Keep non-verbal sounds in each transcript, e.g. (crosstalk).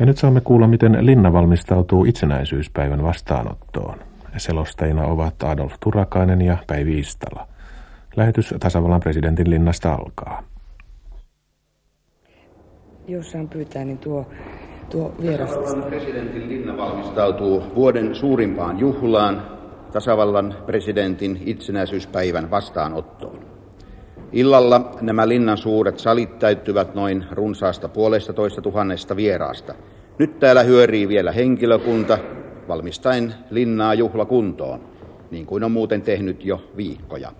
Ja nyt saamme kuulla, miten Linna valmistautuu itsenäisyyspäivän vastaanottoon. Selostajina ovat Adolf Turakainen ja Päivi Istala. Lähetys tasavallan presidentin linnasta alkaa. Jos saan pyytää, niin tuo, tuo vieras... Tasavallan presidentin linna valmistautuu vuoden suurimpaan juhlaan, tasavallan presidentin itsenäisyyspäivän vastaanottoon. Illalla nämä linnan suuret salit täyttyvät noin runsaasta puolesta toista tuhannesta vieraasta. Nyt täällä hyörii vielä henkilökunta, valmistaen linnaa juhlakuntoon, niin kuin on muuten tehnyt jo viikkoja.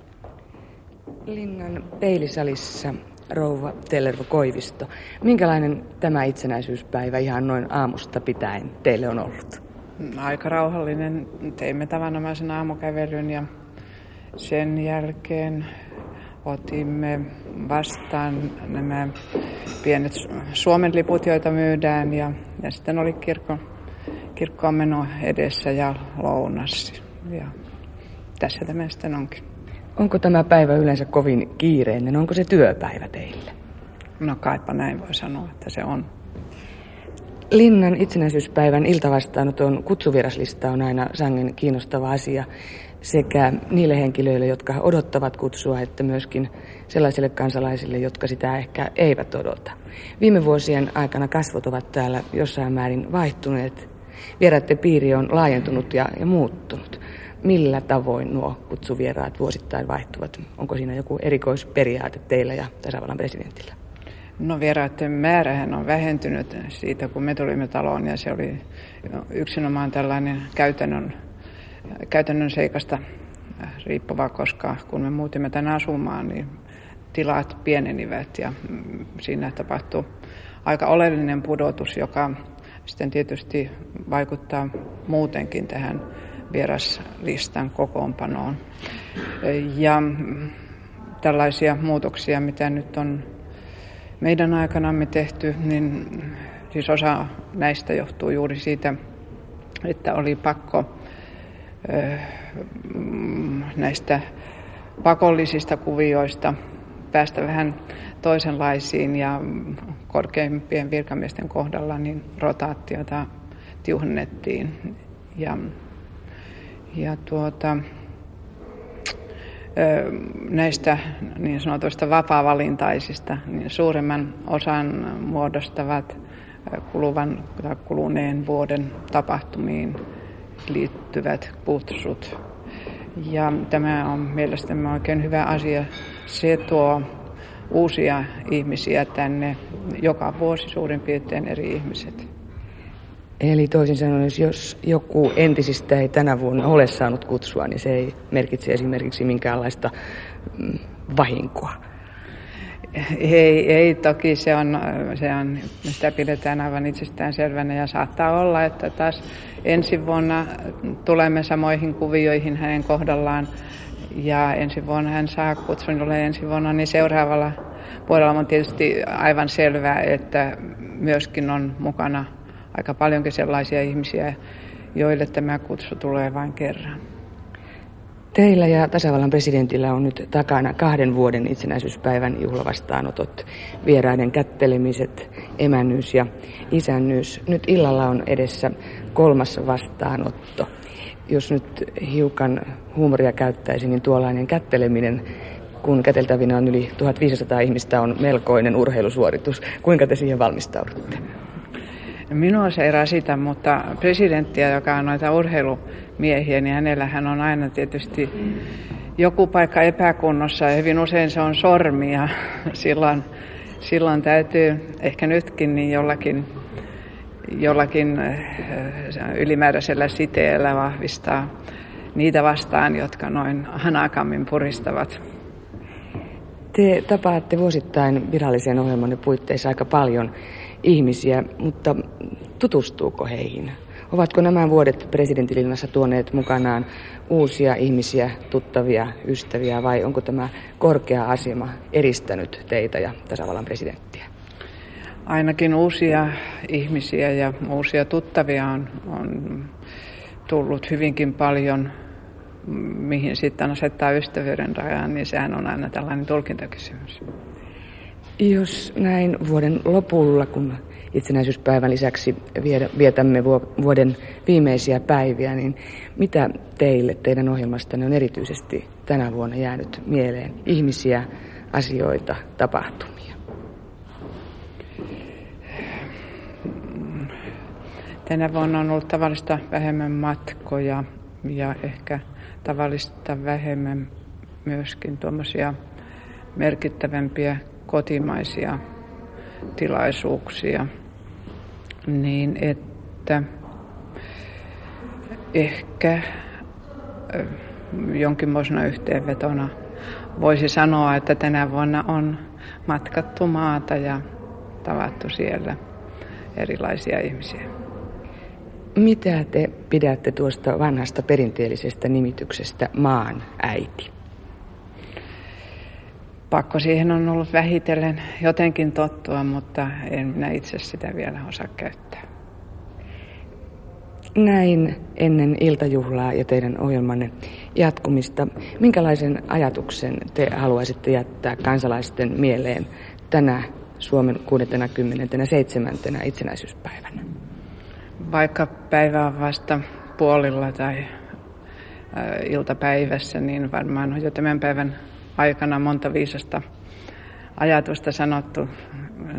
Linnan peilisalissa rouva Tellervo Koivisto. Minkälainen tämä itsenäisyyspäivä ihan noin aamusta pitäen teille on ollut? Aika rauhallinen. Teimme tavanomaisen aamukävelyn ja sen jälkeen otimme vastaan nämä pienet Suomen liput, joita myydään ja, ja sitten oli kirkko, kirkkoon meno edessä ja lounas. Ja tässä tämä sitten onkin. Onko tämä päivä yleensä kovin kiireinen? Onko se työpäivä teille? No kaipa näin voi sanoa, että se on. Linnan itsenäisyyspäivän iltavastaanoton kutsuviraslista on aina sangen kiinnostava asia sekä niille henkilöille, jotka odottavat kutsua, että myöskin sellaisille kansalaisille, jotka sitä ehkä eivät odota. Viime vuosien aikana kasvot ovat täällä jossain määrin vaihtuneet. Vieraiden piiri on laajentunut ja, ja muuttunut. Millä tavoin nuo kutsuvieraat vuosittain vaihtuvat? Onko siinä joku erikoisperiaate teillä ja tasavallan presidentillä? No vieraiden määrähän on vähentynyt siitä, kun me tulimme taloon ja se oli yksinomaan tällainen käytännön käytännön seikasta riippuva, koska kun me muutimme tänne asumaan, niin tilat pienenivät ja mm, siinä tapahtui aika oleellinen pudotus, joka sitten tietysti vaikuttaa muutenkin tähän vieraslistan kokoonpanoon. Ja mm, tällaisia muutoksia, mitä nyt on meidän aikanamme tehty, niin siis osa näistä johtuu juuri siitä, että oli pakko näistä pakollisista kuvioista päästä vähän toisenlaisiin ja korkeimpien virkamiesten kohdalla niin rotaatiota tiuhennettiin. Ja, ja tuota, näistä niin sanotuista vapaa-valintaisista niin suuremman osan muodostavat kuluvan tai kuluneen vuoden tapahtumiin liittyvät kutsut. Ja tämä on mielestäni oikein hyvä asia. Se tuo uusia ihmisiä tänne, joka vuosi suurin piirtein eri ihmiset. Eli toisin sanoen, jos joku entisistä ei tänä vuonna ole saanut kutsua, niin se ei merkitse esimerkiksi minkäänlaista mm, vahinkoa. Ei, ei toki se on, se on, sitä pidetään aivan itsestään selvänä ja saattaa olla, että taas ensi vuonna tulemme samoihin kuvioihin hänen kohdallaan ja ensi vuonna hän saa kutsun, jolle ensi vuonna, niin seuraavalla puolella on tietysti aivan selvää, että myöskin on mukana aika paljonkin sellaisia ihmisiä, joille tämä kutsu tulee vain kerran. Teillä ja tasavallan presidentillä on nyt takana kahden vuoden itsenäisyyspäivän juhlavastaanotot, vieraiden kättelemiset, emännyys ja isännyys. Nyt illalla on edessä kolmas vastaanotto. Jos nyt hiukan huumoria käyttäisi, niin tuollainen kätteleminen, kun käteltävinä on yli 1500 ihmistä, on melkoinen urheilusuoritus. Kuinka te siihen valmistaudutte? Minua se ei rasita, mutta presidenttiä, joka on noita urheilumiehiä, niin hänellähän on aina tietysti joku paikka epäkunnossa ja hyvin usein se on sormi ja (laughs) silloin, silloin täytyy ehkä nytkin niin jollakin, jollakin eh, ylimääräisellä siteellä vahvistaa niitä vastaan, jotka noin hanakammin puristavat. Te tapaatte vuosittain virallisen ohjelmanne puitteissa aika paljon ihmisiä, mutta tutustuuko heihin? Ovatko nämä vuodet presidentilinnassa tuoneet mukanaan uusia ihmisiä, tuttavia, ystäviä vai onko tämä korkea asema eristänyt teitä ja tasavallan presidenttiä? Ainakin uusia ihmisiä ja uusia tuttavia on, on tullut hyvinkin paljon, mihin sitten asettaa ystävyyden rajaan, niin sehän on aina tällainen tulkintakysymys. Jos näin vuoden lopulla, kun itsenäisyyspäivän lisäksi vietämme vuoden viimeisiä päiviä, niin mitä teille, teidän ohjelmastanne on erityisesti tänä vuonna jäänyt mieleen? Ihmisiä, asioita, tapahtumia? Tänä vuonna on ollut tavallista vähemmän matkoja ja ehkä tavallista vähemmän myöskin tuommoisia merkittävämpiä kotimaisia tilaisuuksia, niin että ehkä jonkinmoisena yhteenvetona voisi sanoa, että tänä vuonna on matkattu maata ja tavattu siellä erilaisia ihmisiä. Mitä te pidätte tuosta vanhasta perinteellisestä nimityksestä maan äiti? Pakko siihen on ollut vähitellen jotenkin tottua, mutta en minä itse sitä vielä osaa käyttää. Näin ennen iltajuhlaa ja teidän ohjelmanne jatkumista. Minkälaisen ajatuksen te haluaisitte jättää kansalaisten mieleen tänä Suomen 67. itsenäisyyspäivänä? Vaikka päivä on vasta puolilla tai iltapäivässä, niin varmaan jo tämän päivän aikana monta viisasta ajatusta sanottu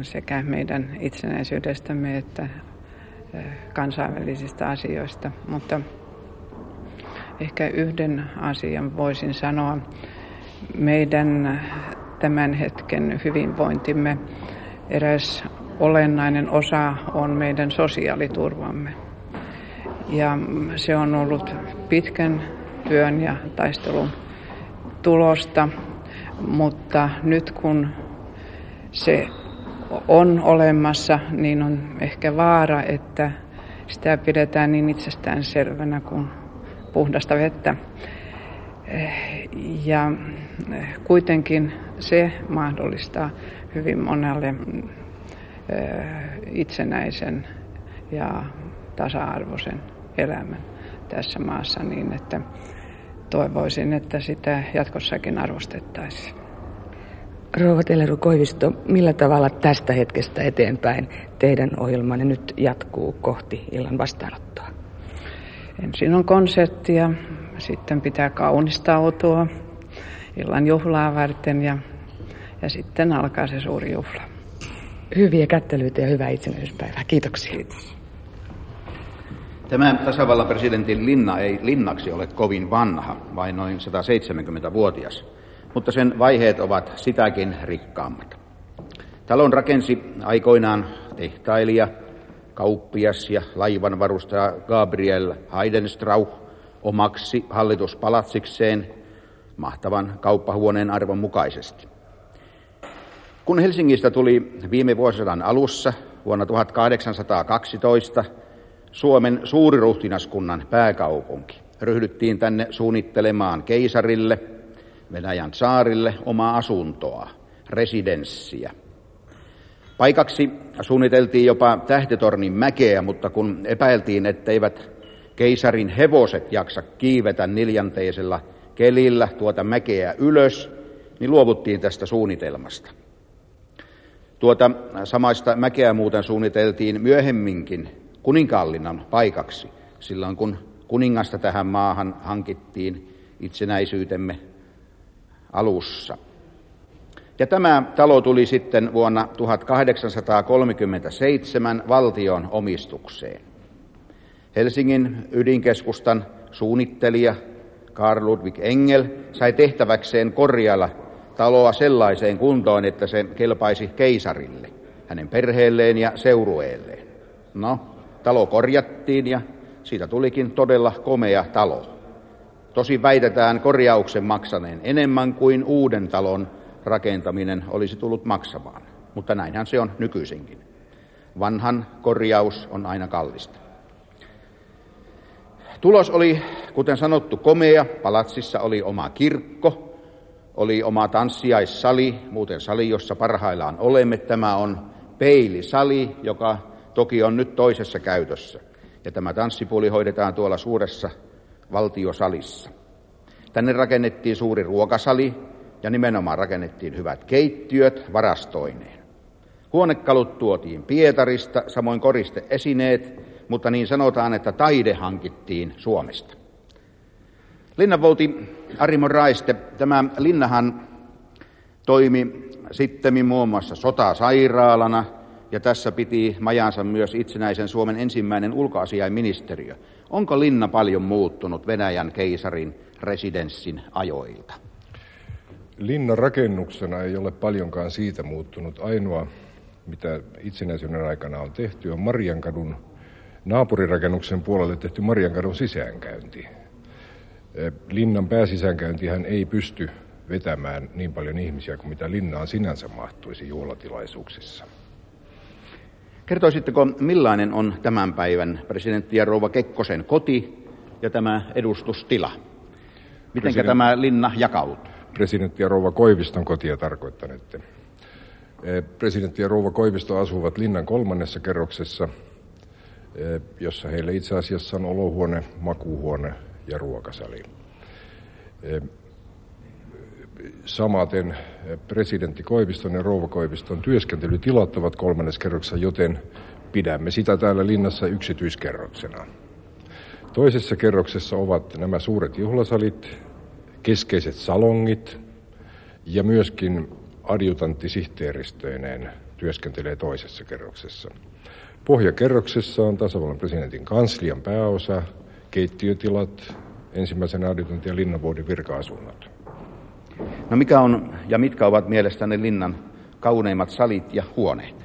sekä meidän itsenäisyydestämme että kansainvälisistä asioista. Mutta ehkä yhden asian voisin sanoa. Meidän tämän hetken hyvinvointimme eräs olennainen osa on meidän sosiaaliturvamme. Ja se on ollut pitkän työn ja taistelun tulosta, mutta nyt kun se on olemassa, niin on ehkä vaara, että sitä pidetään niin itsestään selvänä kuin puhdasta vettä. Ja kuitenkin se mahdollistaa hyvin monelle itsenäisen ja tasa-arvoisen elämän tässä maassa niin, että toivoisin, että sitä jatkossakin arvostettaisiin. Rouva Teleru Koivisto, millä tavalla tästä hetkestä eteenpäin teidän ohjelmanne nyt jatkuu kohti illan vastaanottoa? Ensin on konsertti ja sitten pitää kaunistautua illan juhlaa varten ja, ja sitten alkaa se suuri juhla. Hyviä kättelyitä ja hyvää itsenäisyyspäivää. Kiitoksia. Kiitos. Tämä tasavallan presidentin linna ei linnaksi ole kovin vanha, vain noin 170-vuotias, mutta sen vaiheet ovat sitäkin rikkaammat. Talon rakensi aikoinaan tehtailija, kauppias ja laivanvarustaja Gabriel Heidenstrauch omaksi hallituspalatsikseen mahtavan kauppahuoneen arvon mukaisesti. Kun Helsingistä tuli viime vuosisadan alussa vuonna 1812 Suomen suuriruhtinaskunnan pääkaupunki, ryhdyttiin tänne suunnittelemaan keisarille, Venäjän saarille, omaa asuntoa, residenssiä. Paikaksi suunniteltiin jopa tähtitornin mäkeä, mutta kun epäiltiin, etteivät keisarin hevoset jaksa kiivetä niljanteisella kelillä tuota mäkeä ylös, niin luovuttiin tästä suunnitelmasta. Tuota samaista mäkeä muuten suunniteltiin myöhemminkin kuninkaallinnan paikaksi, silloin kun kuningasta tähän maahan hankittiin itsenäisyytemme alussa. Ja tämä talo tuli sitten vuonna 1837 valtion omistukseen. Helsingin ydinkeskustan suunnittelija Karl Ludwig Engel sai tehtäväkseen korjailla taloa sellaiseen kuntoon, että se kelpaisi keisarille, hänen perheelleen ja seurueelleen. No, talo korjattiin ja siitä tulikin todella komea talo. Tosi väitetään korjauksen maksaneen enemmän kuin uuden talon rakentaminen olisi tullut maksamaan, mutta näinhän se on nykyisinkin. Vanhan korjaus on aina kallista. Tulos oli, kuten sanottu, komea. Palatsissa oli oma kirkko, oli oma tanssiaissali, muuten sali, jossa parhaillaan olemme. Tämä on peilisali, joka toki on nyt toisessa käytössä. Ja tämä tanssipuoli hoidetaan tuolla suuressa valtiosalissa. Tänne rakennettiin suuri ruokasali, ja nimenomaan rakennettiin hyvät keittiöt varastoineen. Huonekalut tuotiin Pietarista, samoin koristeesineet, mutta niin sanotaan, että taide hankittiin Suomesta. Linnanvouti Arimo Raiste, tämä linnahan toimi sitten muun muassa sotasairaalana, ja tässä piti majansa myös itsenäisen Suomen ensimmäinen ulkoasiainministeriö. Onko linna paljon muuttunut Venäjän keisarin residenssin ajoilta? Linnan rakennuksena ei ole paljonkaan siitä muuttunut. Ainoa, mitä itsenäisyyden aikana on tehty, on Mariankadun naapurirakennuksen puolelle tehty Mariankadun sisäänkäynti. Linnan pääsisäänkäyntihän ei pysty vetämään niin paljon ihmisiä kuin mitä linnaan sinänsä mahtuisi juhlatilaisuuksissa. Kertoisitteko, millainen on tämän päivän presidentti ja rouva Kekkosen koti ja tämä edustustila? Miten President... tämä linna jakautuu? Presidentti ja rouva Koiviston kotia tarkoittanette. Eh, presidentti ja rouva Koivisto asuvat linnan kolmannessa kerroksessa, eh, jossa heille itse asiassa on olohuone, makuuhuone ja ruokasali. Samaten presidentti Koiviston ja rouva Koiviston työskentelytilat ovat kolmannes kerroksessa, joten pidämme sitä täällä linnassa yksityiskerroksena. Toisessa kerroksessa ovat nämä suuret juhlasalit, keskeiset salongit ja myöskin adjutanttisihhteeristöineen työskentelee toisessa kerroksessa. Pohjakerroksessa on tasavallan presidentin kanslian pääosa, keittiötilat, ensimmäisen adjutantin ja linnanvuodin virka-asunnot. No mikä on ja mitkä ovat mielestäni linnan kauneimmat salit ja huoneet?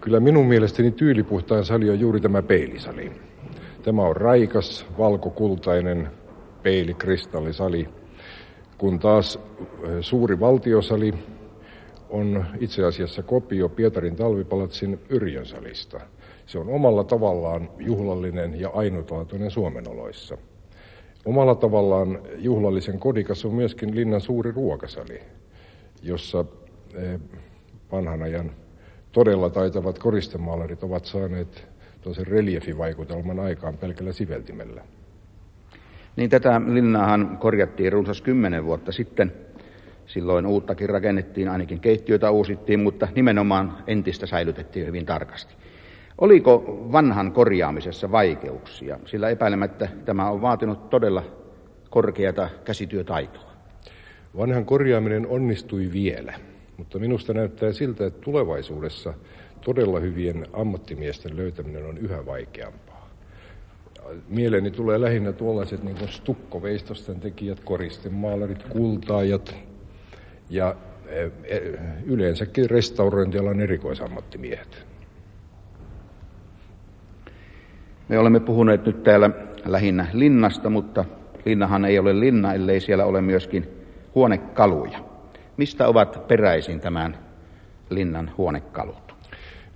Kyllä minun mielestäni tyylipuhtaan sali on juuri tämä peilisali. Tämä on raikas, valkokultainen peilikristallisali, kun taas suuri valtiosali on itse asiassa kopio Pietarin talvipalatsin Yrjön salista. Se on omalla tavallaan juhlallinen ja ainutlaatuinen Suomen oloissa. Omalla tavallaan juhlallisen kodikas on myöskin linnan suuri ruokasali, jossa vanhan ajan todella taitavat koristemaalarit ovat saaneet toisen reliefivaikutelman aikaan pelkällä siveltimellä. Niin tätä linnaahan korjattiin runsas kymmenen vuotta sitten. Silloin uuttakin rakennettiin, ainakin keittiötä uusittiin, mutta nimenomaan entistä säilytettiin hyvin tarkasti. Oliko vanhan korjaamisessa vaikeuksia, sillä epäilemättä tämä on vaatinut todella korkeata käsityötaitoa? Vanhan korjaaminen onnistui vielä, mutta minusta näyttää siltä, että tulevaisuudessa todella hyvien ammattimiesten löytäminen on yhä vaikeampaa. Mieleeni tulee lähinnä tuollaiset niin kuin stukkoveistosten tekijät, koristemaalarit, kultaajat ja e, e, yleensäkin restaurointialan erikoisammattimiehet. Me olemme puhuneet nyt täällä lähinnä linnasta, mutta linnahan ei ole linna, ellei siellä ole myöskin huonekaluja. Mistä ovat peräisin tämän linnan huonekalut?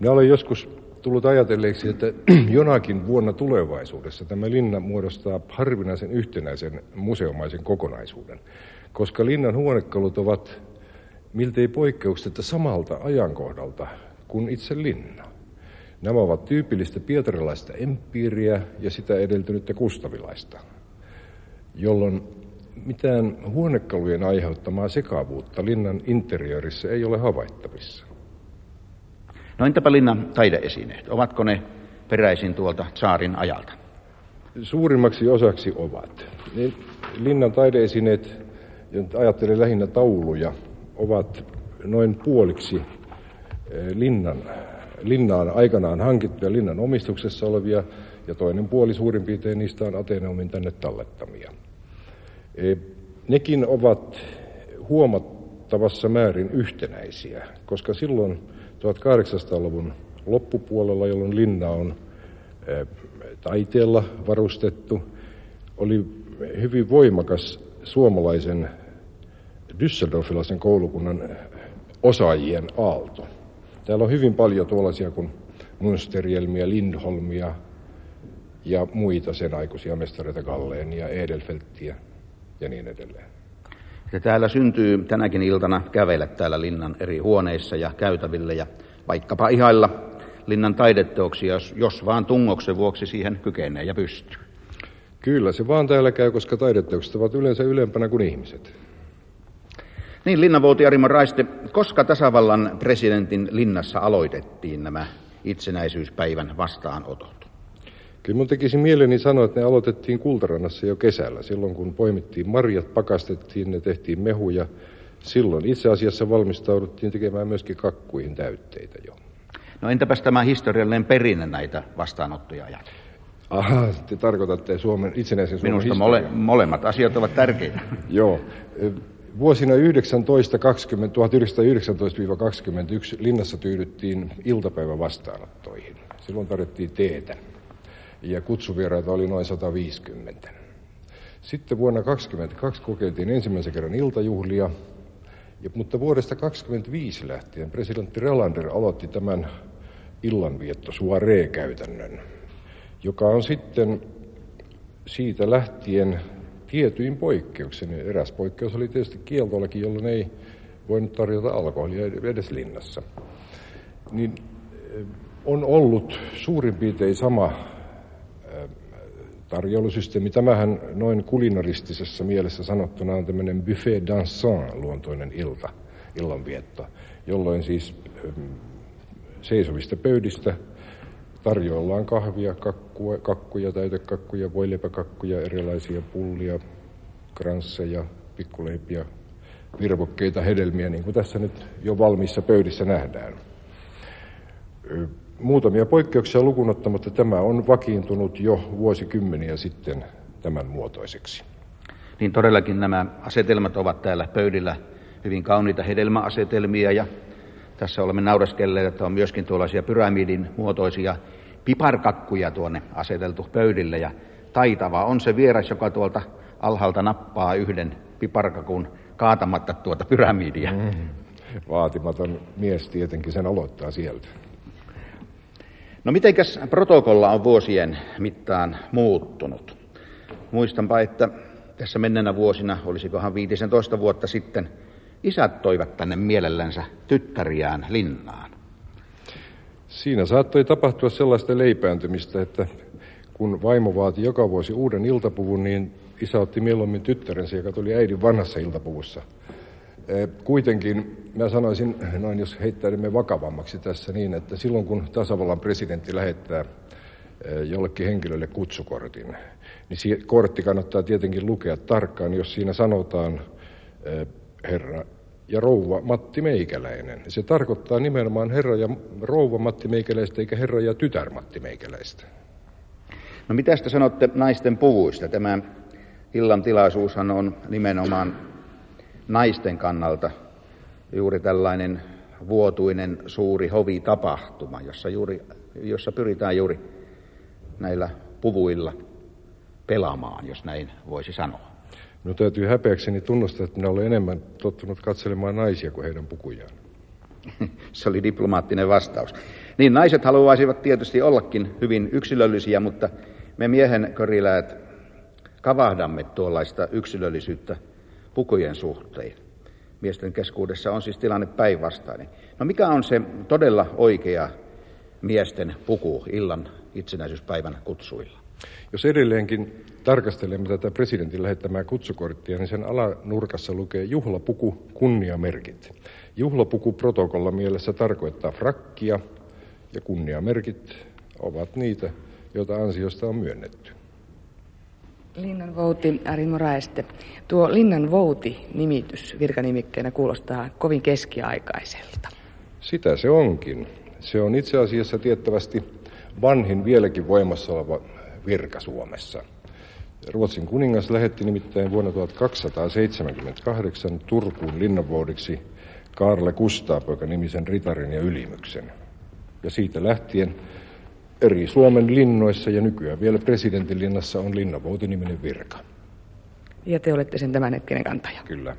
Ne olen joskus tullut ajatelleeksi, että (clears throat) jonakin vuonna tulevaisuudessa tämä linna muodostaa harvinaisen yhtenäisen museomaisen kokonaisuuden, koska linnan huonekalut ovat miltei poikkeuksetta samalta ajankohdalta kuin itse linna. Nämä ovat tyypillistä pietarilaista empiiriä ja sitä edeltynyttä kustavilaista, jolloin mitään huonekalujen aiheuttamaa sekavuutta linnan interiörissä ei ole havaittavissa. No entäpä linnan taideesineet? Ovatko ne peräisin tuolta saarin ajalta? Suurimmaksi osaksi ovat. Linnan taideesineet, ajattelen lähinnä tauluja, ovat noin puoliksi eh, linnan linnaan aikanaan hankittuja linnan omistuksessa olevia, ja toinen puoli suurin piirtein niistä on Ateneumin tänne tallettamia. E, nekin ovat huomattavassa määrin yhtenäisiä, koska silloin 1800-luvun loppupuolella, jolloin linna on e, taiteella varustettu, oli hyvin voimakas suomalaisen Düsseldorfilaisen koulukunnan osaajien aalto. Täällä on hyvin paljon tuollaisia kuin Münsterjelmiä, Lindholmia ja muita sen aikuisia mestareita, Galleenia, Edelfelttiä ja niin edelleen. Ja täällä syntyy tänäkin iltana kävellä täällä linnan eri huoneissa ja käytäville ja vaikkapa ihailla linnan taideteoksia, jos, jos vaan tungoksen vuoksi siihen kykenee ja pystyy. Kyllä, se vaan täällä käy, koska taideteokset ovat yleensä ylempänä kuin ihmiset. Niin, linnanvouti Arimo Raiste, koska tasavallan presidentin linnassa aloitettiin nämä itsenäisyyspäivän vastaanotot? Kyllä mun tekisi mieleni sanoa, että ne aloitettiin Kultarannassa jo kesällä. Silloin kun poimittiin marjat, pakastettiin, ne tehtiin mehuja. Silloin itse asiassa valmistauduttiin tekemään myöskin kakkuihin täytteitä jo. No entäpäs tämä historiallinen perinne näitä vastaanottoja ajatellen? Aha, te tarkoitatte Suomen itsenäisen Suomen Minusta mole, molemmat asiat ovat tärkeitä. Joo. Vuosina 1920-1919-21 linnassa tyydyttiin iltapäivän vastaanottoihin. Silloin tarjottiin teetä ja kutsuvieraita oli noin 150. Sitten vuonna 1922 kokeiltiin ensimmäisen kerran iltajuhlia, mutta vuodesta 1925 lähtien presidentti Relander aloitti tämän illanvietto käytännön joka on sitten siitä lähtien tietyin poikkeuksen. Eräs poikkeus oli tietysti kieltolaki, jolloin ei voinut tarjota alkoholia edes linnassa. Niin eh, on ollut suurin piirtein sama eh, tarjoulusysteemi. Tämähän noin kulinaristisessa mielessä sanottuna on tämmöinen buffet dansant luontoinen ilta, illanvietto, jolloin siis eh, seisovista pöydistä tarjoillaan kahvia, kakkua, kakkuja, täytekakkuja, voileipäkakkuja, erilaisia pullia, kransseja, pikkuleipiä, virvokkeita, hedelmiä, niin kuin tässä nyt jo valmiissa pöydissä nähdään. Muutamia poikkeuksia lukunottamatta tämä on vakiintunut jo vuosikymmeniä sitten tämän muotoiseksi. Niin todellakin nämä asetelmat ovat täällä pöydillä hyvin kauniita hedelmäasetelmia ja tässä olemme nauraskelleet, että on myöskin tuollaisia pyramidin muotoisia piparkakkuja tuonne aseteltu pöydille ja taitava on se vieras, joka tuolta alhaalta nappaa yhden piparkakun kaatamatta tuota pyramidia. Mm. Vaatimaton mies tietenkin sen aloittaa sieltä. No mitenkäs protokolla on vuosien mittaan muuttunut? Muistanpa, että tässä menneenä vuosina, olisikohan 15 vuotta sitten, isät toivat tänne mielellänsä tyttäriään linnaan. Siinä saattoi tapahtua sellaista leipääntymistä, että kun vaimo vaati joka vuosi uuden iltapuvun, niin isä otti mieluummin tyttärensä, joka tuli äidin vanhassa iltapuvussa. Kuitenkin mä sanoisin, noin jos heittäydymme vakavammaksi tässä niin, että silloin kun tasavallan presidentti lähettää jollekin henkilölle kutsukortin, niin kortti kannattaa tietenkin lukea tarkkaan, jos siinä sanotaan herra ja rouva Matti Meikäläinen. Se tarkoittaa nimenomaan herra ja rouva Matti Meikäläistä eikä herra ja tytär Matti Meikäläistä. No mitä te sanotte naisten puvuista? Tämä illan tilaisuushan on nimenomaan naisten kannalta juuri tällainen vuotuinen suuri hovitapahtuma, jossa, juuri, jossa pyritään juuri näillä puvuilla pelaamaan, jos näin voisi sanoa. No täytyy häpeäkseni tunnustaa, että minä olen enemmän tottunut katselemaan naisia kuin heidän pukujaan. (laughs) Se oli diplomaattinen vastaus. Niin, naiset haluaisivat tietysti ollakin hyvin yksilöllisiä, mutta me miehen köriläät kavahdamme tuollaista yksilöllisyyttä pukujen suhteen. Miesten keskuudessa on siis tilanne päinvastainen. No mikä on se todella oikea miesten puku illan itsenäisyyspäivän kutsuilla? Jos edelleenkin tarkastelemme tätä presidentin lähettämää kutsukorttia, niin sen alanurkassa lukee juhlapuku kunniamerkit. Juhlapuku protokolla mielessä tarkoittaa frakkia ja kunniamerkit ovat niitä, joita ansiosta on myönnetty. Linnan vouti Arimo Raeste. Tuo Linnan vouti-nimitys virkanimikkeenä kuulostaa kovin keskiaikaiselta. Sitä se onkin. Se on itse asiassa tiettävästi vanhin vieläkin voimassa oleva virka Suomessa. Ruotsin kuningas lähetti nimittäin vuonna 1278 Turkuun linnanvoudiksi Karle Kustapoika nimisen ritarin ja ylimyksen. Ja siitä lähtien eri Suomen linnoissa ja nykyään vielä presidentin linnassa on linnanvouti-niminen virka. Ja te olette sen tämänhetkinen kantaja. Kyllä.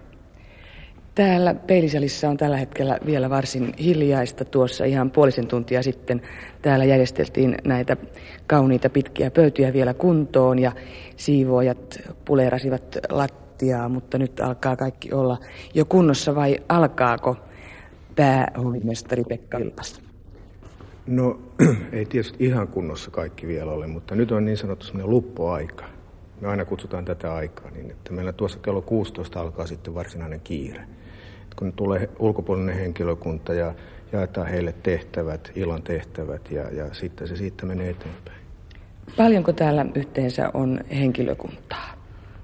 Täällä peilisalissa on tällä hetkellä vielä varsin hiljaista. Tuossa ihan puolisen tuntia sitten täällä järjesteltiin näitä kauniita pitkiä pöytiä vielä kuntoon ja siivoojat puleerasivat lattiaa, mutta nyt alkaa kaikki olla jo kunnossa vai alkaako päähovimestari Pekka Vilpas? No (clears throat) ei tietysti ihan kunnossa kaikki vielä ole, mutta nyt on niin sanottu semmoinen luppoaika. Me aina kutsutaan tätä aikaa, niin että meillä tuossa kello 16 alkaa sitten varsinainen kiire. Kun tulee ulkopuolinen henkilökunta ja jaetaan heille tehtävät, illan tehtävät ja, ja sitten se siitä menee eteenpäin. Paljonko täällä yhteensä on henkilökuntaa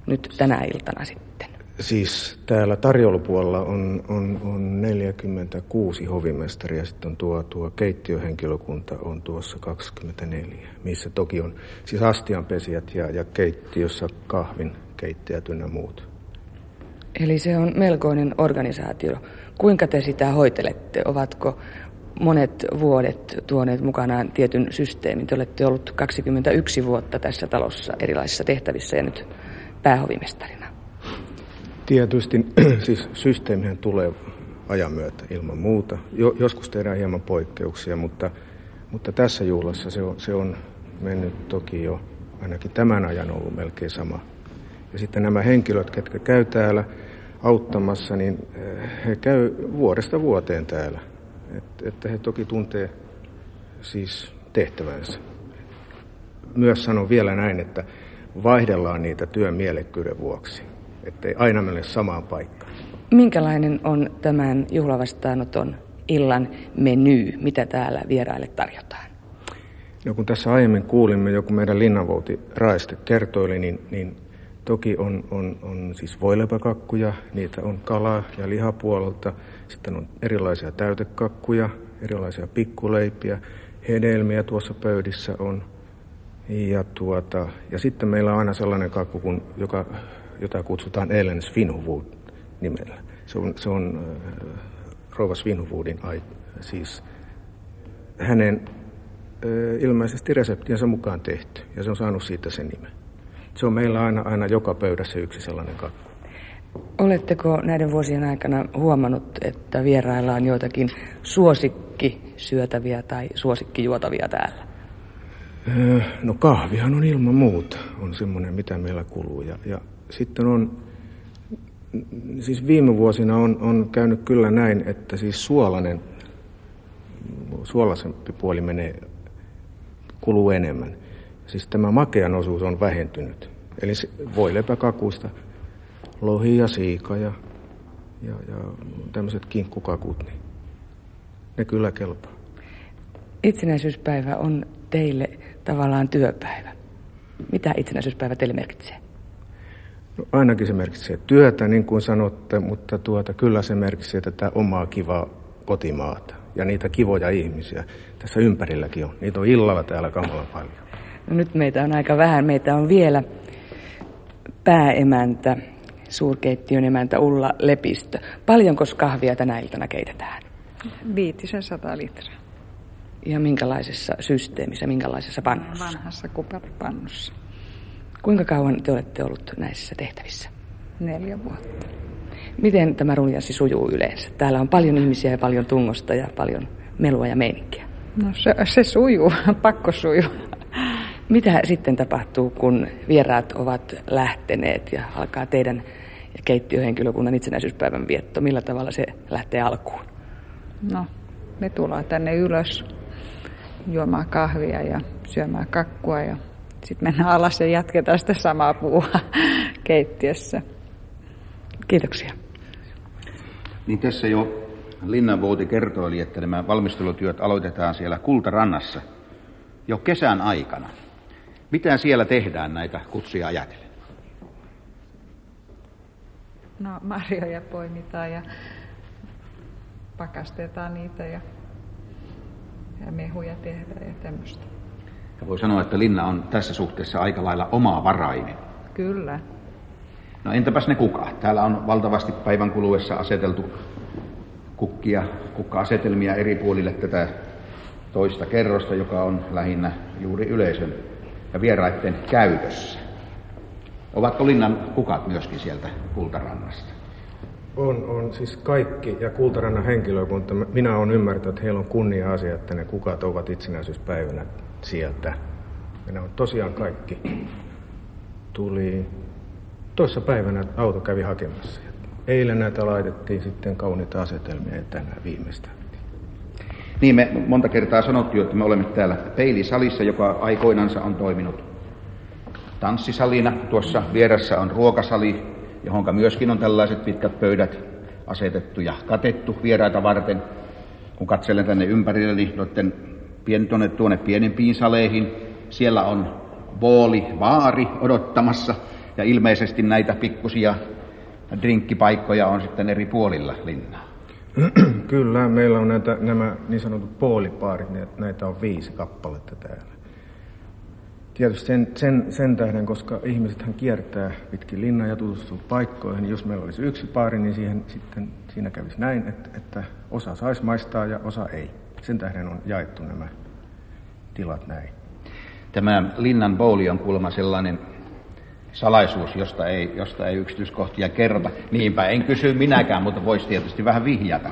nyt tänä iltana sitten? Siis täällä tarjoulupuolella on, on, on 46 hovimestaria, sitten on tuo, tuo keittiöhenkilökunta on tuossa 24, missä toki on siis astianpesijät ja, ja keittiössä kahvin keittäjät ynnä muut. Eli se on melkoinen organisaatio. Kuinka te sitä hoitelette? Ovatko monet vuodet tuoneet mukanaan tietyn systeemin? Te olette ollut 21 vuotta tässä talossa erilaisissa tehtävissä ja nyt päähovimestarina. Tietysti (clears throat) siis systeemihän tulee ajan myötä ilman muuta. Jo, joskus tehdään hieman poikkeuksia, mutta, mutta tässä juhlassa se on, se on mennyt toki jo ainakin tämän ajan ollut melkein sama. Ja sitten nämä henkilöt, ketkä käy täällä auttamassa, niin eh, he käy vuodesta vuoteen täällä. Et, että he toki tuntee siis tehtävänsä. Myös sanon vielä näin, että vaihdellaan niitä työn mielekkyyden vuoksi, ettei aina mene samaan paikkaan. Minkälainen on tämän juhlavastaanoton illan meny, mitä täällä vieraille tarjotaan? No kun tässä aiemmin kuulimme, joku meidän linnanvouti Raiste kertoili, niin, niin toki on, on, on siis voilepäkakkuja, niitä on kala- ja lihapuolelta, sitten on erilaisia täytekakkuja, erilaisia pikkuleipiä, hedelmiä tuossa pöydissä on, ja, tuota, ja sitten meillä on aina sellainen kakku, kun, joka, jota kutsutaan Ellen Svinhuvud nimellä. Se on, se on äh, rouva Svinhuvudin, siis hänen äh, ilmeisesti reseptiensä mukaan tehty, ja se on saanut siitä sen nimen. Se on meillä aina, aina joka pöydässä yksi sellainen kakku. Oletteko näiden vuosien aikana huomannut, että vieraillaan joitakin suosikkisyötäviä tai suosikkijuotavia täällä? Öö, no kahvihan on ilman muuta, on semmoinen mitä meillä kuluu. Ja, ja sitten on, siis viime vuosina on, on käynyt kyllä näin, että siis suolainen, suolaisempi puoli menee, kuluu enemmän. Siis tämä makean osuus on vähentynyt. Eli voilepäkakuista lohi ja siika ja, ja, ja tämmöiset kinkkukakut, niin ne kyllä kelpaa. Itsenäisyyspäivä on teille tavallaan työpäivä. Mitä itsenäisyyspäivä teille merkitsee? No, ainakin se merkitsee työtä, niin kuin sanotte, mutta tuota, kyllä se merkitsee tätä omaa kivaa kotimaata ja niitä kivoja ihmisiä. Tässä ympärilläkin on. Niitä on illalla täällä kamalan paljon. No nyt meitä on aika vähän. Meitä on vielä pääemäntä, suurkeittiön emäntä Ulla Lepistö. Paljonko kahvia tänä iltana keitetään? Viitisen sata litraa. Ja minkälaisessa systeemissä, minkälaisessa pannussa? Vanhassa kuperipannussa. Kuinka kauan te olette ollut näissä tehtävissä? Neljä vuotta. Miten tämä runjanssi sujuu yleensä? Täällä on paljon ihmisiä ja paljon tungosta ja paljon melua ja meininkiä. No se, se sujuu, (laughs) pakko sujuu. Mitä sitten tapahtuu, kun vieraat ovat lähteneet ja alkaa teidän ja keittiöhenkilökunnan itsenäisyyspäivän vietto? Millä tavalla se lähtee alkuun? No, me tullaan tänne ylös juomaan kahvia ja syömään kakkua ja sitten mennään alas ja jatketaan sitä samaa puua keittiössä. Kiitoksia. Niin tässä jo Linnanvouti kertoi, että nämä valmistelutyöt aloitetaan siellä Kultarannassa jo kesän aikana. Mitä siellä tehdään näitä kutsuja ajatellen? No marjoja poimitaan ja pakastetaan niitä ja, ja mehuja tehdään ja tämmöistä. Ja voi sanoa, että linna on tässä suhteessa aika lailla omavarainen. Kyllä. No entäpäs ne kukat? Täällä on valtavasti päivän kuluessa aseteltu kukkia, kukka-asetelmia eri puolille tätä toista kerrosta, joka on lähinnä juuri yleisön ja vieraiden käytössä. Ovatko linnan kukat myöskin sieltä Kultarannasta? On, on siis kaikki ja Kultarannan henkilökunta. Minä olen ymmärtänyt, että heillä on kunnia-asia, että ne kukat ovat itsenäisyyspäivänä sieltä. Ja ne on tosiaan kaikki. Tuli toissa päivänä auto kävi hakemassa. Eilen näitä laitettiin sitten kauniita asetelmia ja tänään viimeistä. Niin me monta kertaa sanottiin, että me olemme täällä peilisalissa, joka aikoinansa on toiminut tanssisalina. Tuossa vieressä on ruokasali, johon myöskin on tällaiset pitkät pöydät asetettu ja katettu vieraita varten. Kun katselen tänne ympärilleni noiden pien, tuonne, tuonne pienempiin saleihin, siellä on booli, vaari odottamassa ja ilmeisesti näitä pikkusia drinkkipaikkoja on sitten eri puolilla linnaa. (clears throat) Kyllä, meillä on näitä, nämä niin sanotut poolipaarit, näitä on viisi kappaletta täällä. Tietysti sen, sen, sen tähden, koska ihmisethän kiertää pitkin linnaa ja tutustuu paikkoihin. Jos meillä olisi yksi paari, niin siihen, sitten siinä kävisi näin, että, että osa saisi maistaa ja osa ei. Sen tähden on jaettu nämä tilat näin. Tämä linnan bouli on kuulemma sellainen salaisuus, josta ei, josta ei yksityiskohtia kerrota. Niinpä en kysy minäkään, mutta voisi tietysti vähän vihjata.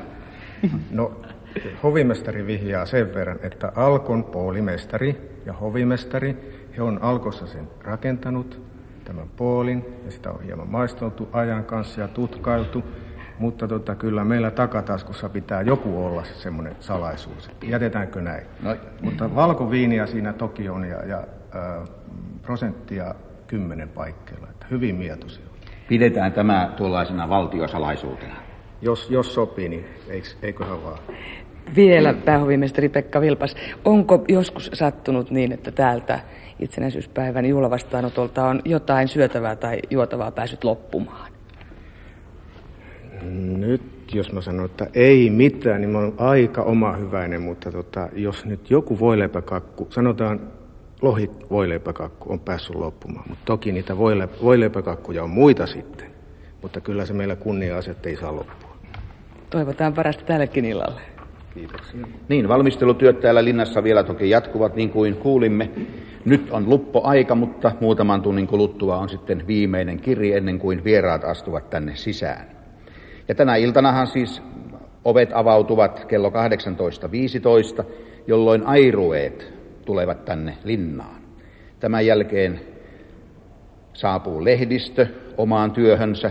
No, hovimestari vihjaa sen verran, että Alkon poolimestari ja hovimestari, he on Alkossa sen rakentanut, tämän poolin, ja sitä on hieman maisteltu ajan kanssa ja tutkailtu. Mutta tota, kyllä meillä takataskussa pitää joku olla semmoinen salaisuus. Jätetäänkö näin? No. Mutta valkoviiniä siinä toki on ja, ja äh, prosenttia kymmenen paikkeilla. Että hyvin mietoisia. Pidetään tämä tuollaisena valtiosalaisuutena. Jos, jos sopii, niin eikö, eiköhän vaan. Vielä päähovimestari Pekka Vilpas, onko joskus sattunut niin, että täältä itsenäisyyspäivän juhlavastaanotolta on jotain syötävää tai juotavaa päässyt loppumaan? Nyt jos mä sanon, että ei mitään, niin mä olen aika oma hyväinen, mutta tota, jos nyt joku voileipäkakku, sanotaan lohi voileipäkakku on päässyt loppumaan, mutta toki niitä voileipäkakkuja on muita sitten, mutta kyllä se meillä kunnia-aset ei saa loppua. Toivotaan parasta tällekin illalle. Kiitoksia. Niin, valmistelutyöt täällä linnassa vielä toki jatkuvat niin kuin kuulimme. Nyt on luppoaika, mutta muutaman tunnin kuluttua on sitten viimeinen kirje ennen kuin vieraat astuvat tänne sisään. Ja tänä iltanahan siis ovet avautuvat kello 18.15, jolloin airueet tulevat tänne linnaan. Tämän jälkeen saapuu lehdistö omaan työhönsä,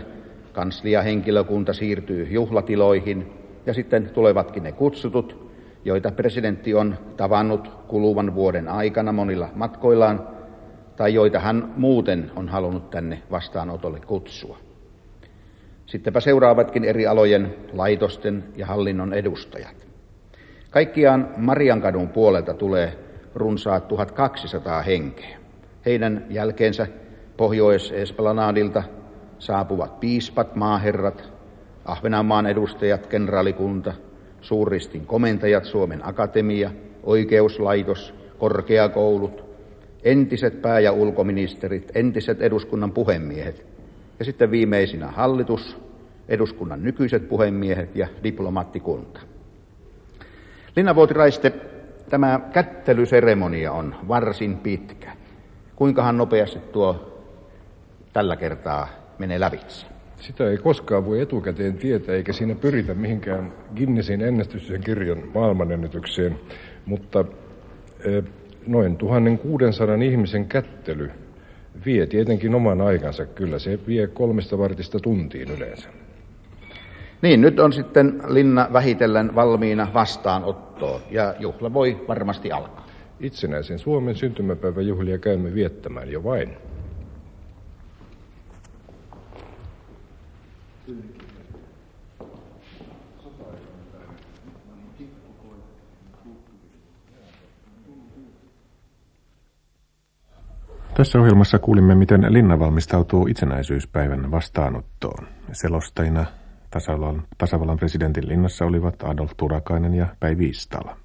kansliahenkilökunta siirtyy juhlatiloihin ja sitten tulevatkin ne kutsutut, joita presidentti on tavannut kuluvan vuoden aikana monilla matkoillaan tai joita hän muuten on halunnut tänne vastaanotolle kutsua. Sittenpä seuraavatkin eri alojen laitosten ja hallinnon edustajat. Kaikkiaan Mariankadun puolelta tulee runsaat 1200 henkeä. Heidän jälkeensä Pohjois-Esplanadilta saapuvat piispat, maaherrat, Ahvenanmaan edustajat, kenraalikunta, suurristin komentajat, Suomen akatemia, oikeuslaitos, korkeakoulut, entiset pää- ja ulkoministerit, entiset eduskunnan puhemiehet ja sitten viimeisinä hallitus, eduskunnan nykyiset puhemiehet ja diplomaattikunta. Linnanvuotiraiste tämä kättelyseremonia on varsin pitkä. Kuinkahan nopeasti tuo tällä kertaa menee lävitse? Sitä ei koskaan voi etukäteen tietää, eikä siinä pyritä mihinkään Guinnessin ennästysten kirjan maailmanennätykseen, mutta noin 1600 ihmisen kättely vie tietenkin oman aikansa. Kyllä se vie kolmesta vartista tuntiin yleensä. Niin, nyt on sitten linna vähitellen valmiina vastaanottoon ja juhla voi varmasti alkaa. Itsenäisen Suomen syntymäpäiväjuhlia käymme viettämään jo vain. Tässä ohjelmassa kuulimme, miten linna valmistautuu itsenäisyyspäivän vastaanottoon. Selostajina tasavallan, tasavallan presidentin linnassa olivat Adolf Turakainen ja Päivi Istala.